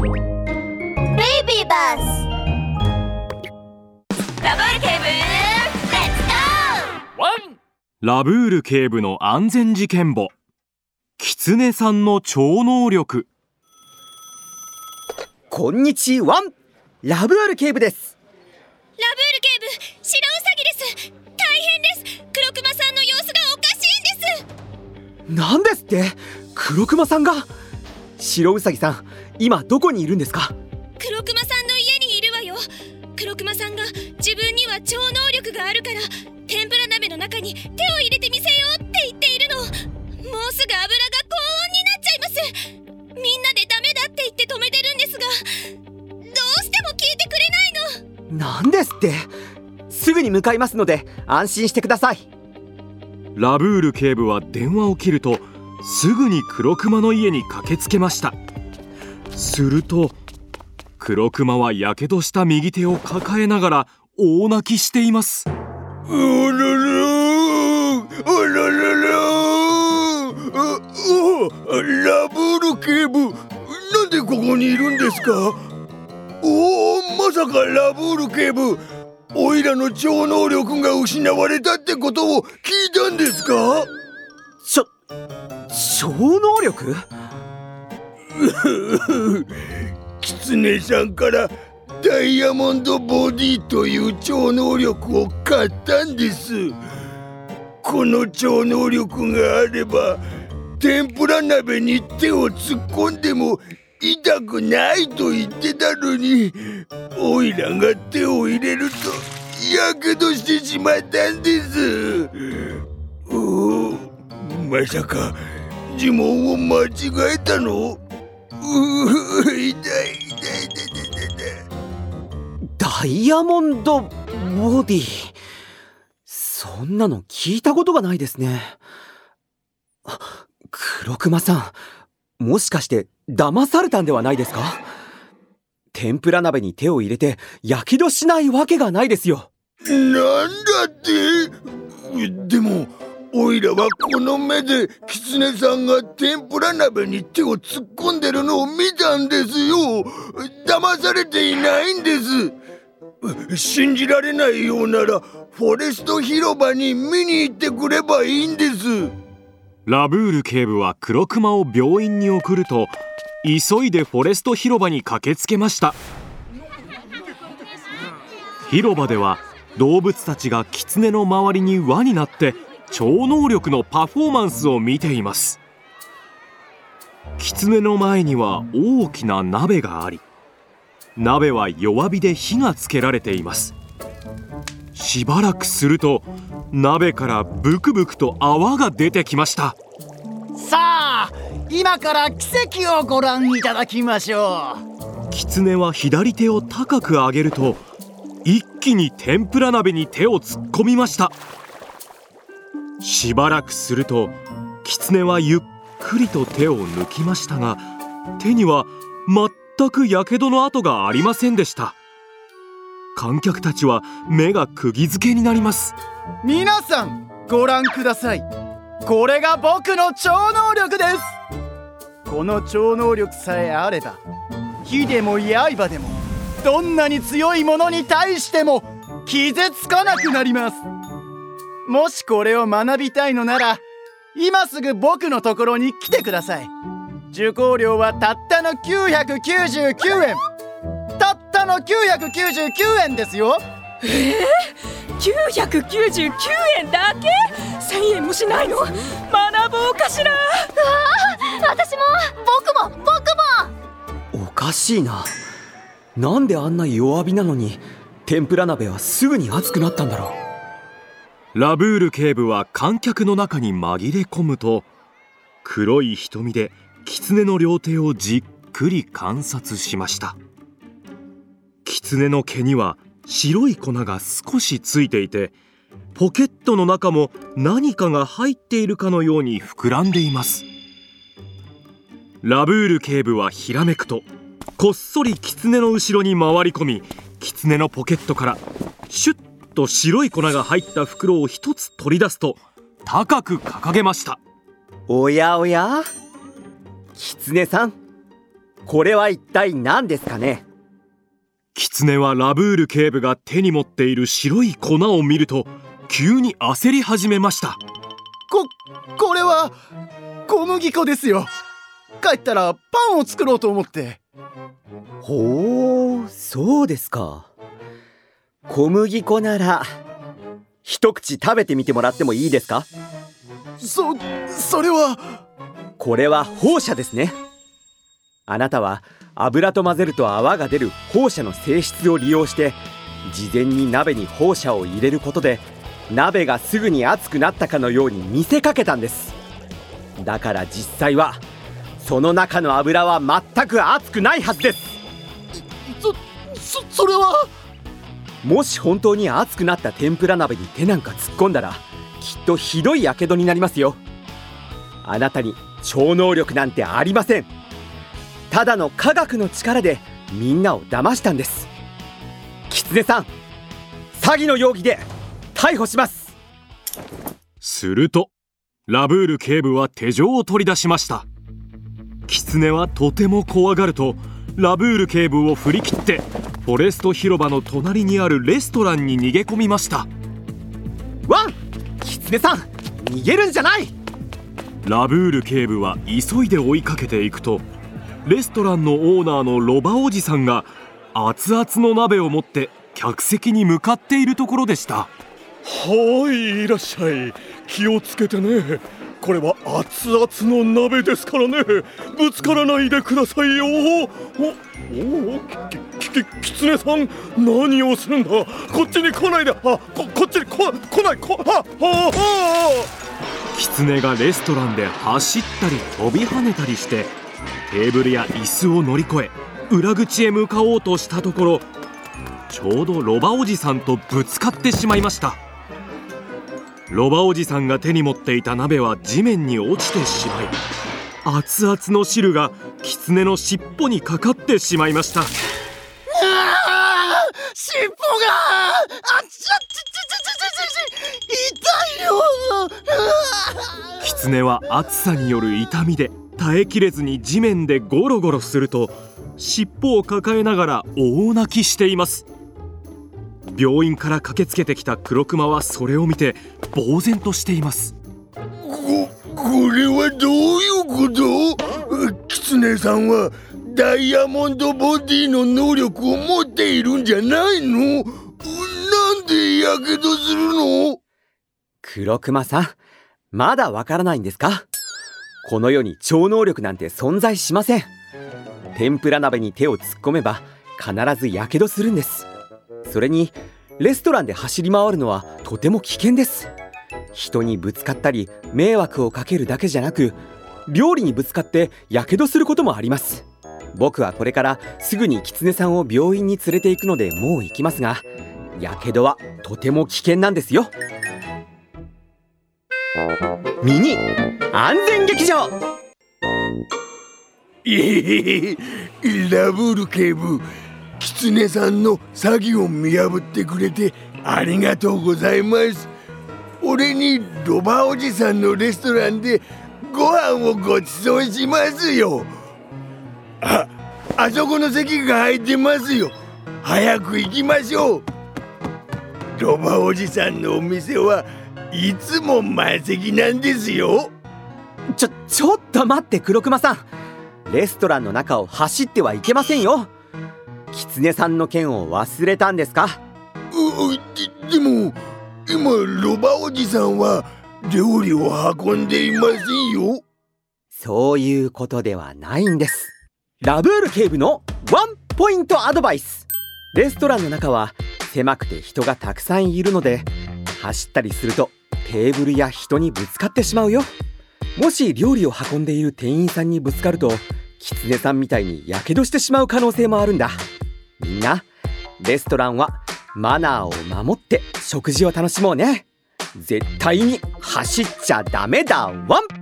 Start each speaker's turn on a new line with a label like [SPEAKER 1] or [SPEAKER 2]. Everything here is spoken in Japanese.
[SPEAKER 1] ベイビーバスラブール警部レッツゴー
[SPEAKER 2] ワン
[SPEAKER 3] ラブール警部の安全事件簿。キツネさんの超能力。
[SPEAKER 4] こんにちは。ラブール警部です。
[SPEAKER 5] ラブール警部白ウサギです。大変です。黒熊さんの様子がおかしいんです。
[SPEAKER 4] なんですって？黒熊さんが？白ウサギさん今どこにいるんですか？
[SPEAKER 5] 黒熊さんの家にいるわよ。黒熊さんが自分には超能力があるから天ぷら鍋の中に手を入れてみせようって言っているの。もうすぐ油が高温になっちゃいます。みんなでダメだって言って止めてるんですがどうしても聞いてくれないの。
[SPEAKER 4] なんですって？すぐに向かいますので安心してください。
[SPEAKER 3] ラブール警部は電話を切るとすぐに黒熊の家に駆けつけましたすると黒熊はやけどした右手を抱えながら大泣きしています。
[SPEAKER 6] うららあらららあおラブール警部なんでここにいるんですか？おおまさかラブール警部おいらの超能力が失われたってことを聞いたんですか？
[SPEAKER 4] ちょ超能力？
[SPEAKER 6] キツネさんからダイヤモンドボディという超能力を買ったんです。この超能力があれば天ぷら鍋に手を突っ込んでも痛くないと言ってたのにオイラが手を入れるとやけどしてしまったんです。おまさか呪文を間違えたの？うう痛い痛い痛い痛い
[SPEAKER 4] ダイヤモンドボディそんなの聞いたことがないですね黒熊さんもしかして騙されたんではないですか天ぷら鍋に手を入れてやけどしないわけがないですよ
[SPEAKER 6] なんだってでもおいらはこの目でキツネさんが天ぷら鍋に手を突っ込んでるのを見たんですよ。騙されていないんです。信じられないようならフォレスト広場に見に行ってくればいいんです。
[SPEAKER 3] ラブール警部は黒熊を病院に送ると急いでフォレスト広場に駆けつけました。広場では動物たちが狐の周りに輪になって超能力のパフォーマンスを見ています。狐の前には大きな鍋があり鍋は弱火で火がつけられています。しばらくすると鍋からブクブクと泡が出てきました。
[SPEAKER 7] さあ今から奇跡をご覧いただきましょ
[SPEAKER 3] 狐は左手を高く上げると一気に天ぷら鍋に手を突っ込みましたしばらくすると狐はゆっくりと手を抜きましたが手には全くやけどの跡がありませんでした。観客たちは目が釘付けになります。
[SPEAKER 7] 皆さんご覧ください。これが僕の超能力です。この超能力さえあれば火でも刃でもどんなに強いものに対しても傷つかなくなります。もしこれを学びたいのなら今すぐ僕のところに来てください。受講料はたったの999円。たったの999円ですよ。
[SPEAKER 8] 999円だけ？1000円もしないの？学ぼうかしら。
[SPEAKER 1] 私も。僕も。僕も。
[SPEAKER 4] おかしいな。なんであんな弱火なのに天ぷら鍋はすぐに熱くなったんだろう
[SPEAKER 3] ラブール警部は観客の中に紛れ込むと黒い瞳で狐の両手をじっくり観察しました。狐の毛には白い粉が少しついていてポケットの中も何かが入っているかのように膨らんでいます。ラブール警部はひらめくとこっそり狐の後ろに回り込み狐のポケットからシュッと白い粉が入った袋を一つ取り出すと高く掲げました。
[SPEAKER 4] おやおや？狐さんこれは一体何ですかね？
[SPEAKER 3] 狐はラブール警部が手に持っている白い粉を見ると急に焦り始めました。
[SPEAKER 7] ここれは小麦粉ですよ。帰ったらパンを作ろうと思って。
[SPEAKER 4] ほうそうですか小麦粉なら一口食べてみてもらってもいいですか？
[SPEAKER 7] そそれは。
[SPEAKER 4] これは放射ですね。あなたは油と混ぜると泡が出る放射の性質を利用して事前に鍋に放射を入れることで鍋がすぐに熱くなったかのように見せかけたんです。だから実際はその中の油は全く熱くないはずです。
[SPEAKER 7] そそそれは
[SPEAKER 4] もし本当に熱くなった天ぷら鍋に手なんか突っ込んだらきっとひどい火傷になりますよ。あなたに超能力なんてありません。ただの科学の力でみんなを騙したんです。狐さん詐欺の容疑で逮捕します。
[SPEAKER 3] するとラブール警部は手錠を取り出しました。狐はとても怖がるとラブール警部を振り切ってフォレスト広場の隣にあるレストランに逃げ込みました。
[SPEAKER 4] ワン狐さん逃げるんじゃない。
[SPEAKER 3] ラブール警部は急いで追いかけていくとレストランのオーナーのロバおじさんが熱々の鍋を持って客席に向かっているところでした。
[SPEAKER 6] はいいらっしゃい。気をつけてね。これは熱々の鍋ですからね。ぶつからないでくださいよ。おおききつねさん何をするんだ？こっちに来ないで。あここっちにこ来ない。こあああ。
[SPEAKER 3] 狐がレストランで走ったり飛び跳ねたりしてテーブルや椅子を乗り越え裏口へ向かおうとしたところちょうどロバおじさんとぶつかってしまいました。ロバおじさんが手に持っていた鍋は地面に落ちてしまい熱々の汁が狐の尻尾にかかってしまいました。
[SPEAKER 6] 尻尾があっちゃちちちちちち痛いよ
[SPEAKER 3] 狐は暑さによる痛みで耐えきれずに地面でゴロゴロすると尻尾を抱えながら大泣きしています病院から駆けつけてきた黒熊はそれを見て呆然としています
[SPEAKER 6] ここれはどういうことキツネさんはダイヤモンドボディの能力を持っているんじゃないの？なんでやけどするの？
[SPEAKER 4] 黒熊さんまだわからないんですか？この世に超能力なんて存在しません。天ぷら鍋に手を突っ込めば必ずやけどするんです。それにレストランで走り回るのはとても危険です。人にぶつかったり迷惑をかけるだけじゃなく料理にぶつかってやけどすることもあります。僕はこれからすぐに狐さんを病院に連れて行くのでもう行きますがやけどはとても危険なんですよ。ミニ安全劇場。
[SPEAKER 6] えへへラブール警部キツネさんの詐欺を見破ってくれてありがとうございます。俺にロバおじさんのレストランでご飯をごちそうしますよ。あそこの席が空いてますよ。早く行きましょう。ロバおじさんのお店はいつも満席なんですよ。
[SPEAKER 4] ちょちょっと待って黒熊さん。レストランの中を走ってはいけませんよ。狐さんの件を忘れたんですか？
[SPEAKER 6] うででも今ロバおじさんは料理を運んでいませんよ。
[SPEAKER 4] そういうことではないんですラブール警部のワンポイントアドバイス。レストランの中は狭くて人がたくさんいるので走ったりするとテーブルや人にぶつかってしまうよ。もし料理を運んでいる店員さんにぶつかると狐さんみたいにやけどしてしまう可能性もあるんだ。みんなレストランはマナーを守って食事を楽しもうね。絶対に走っちゃダメだ。ワン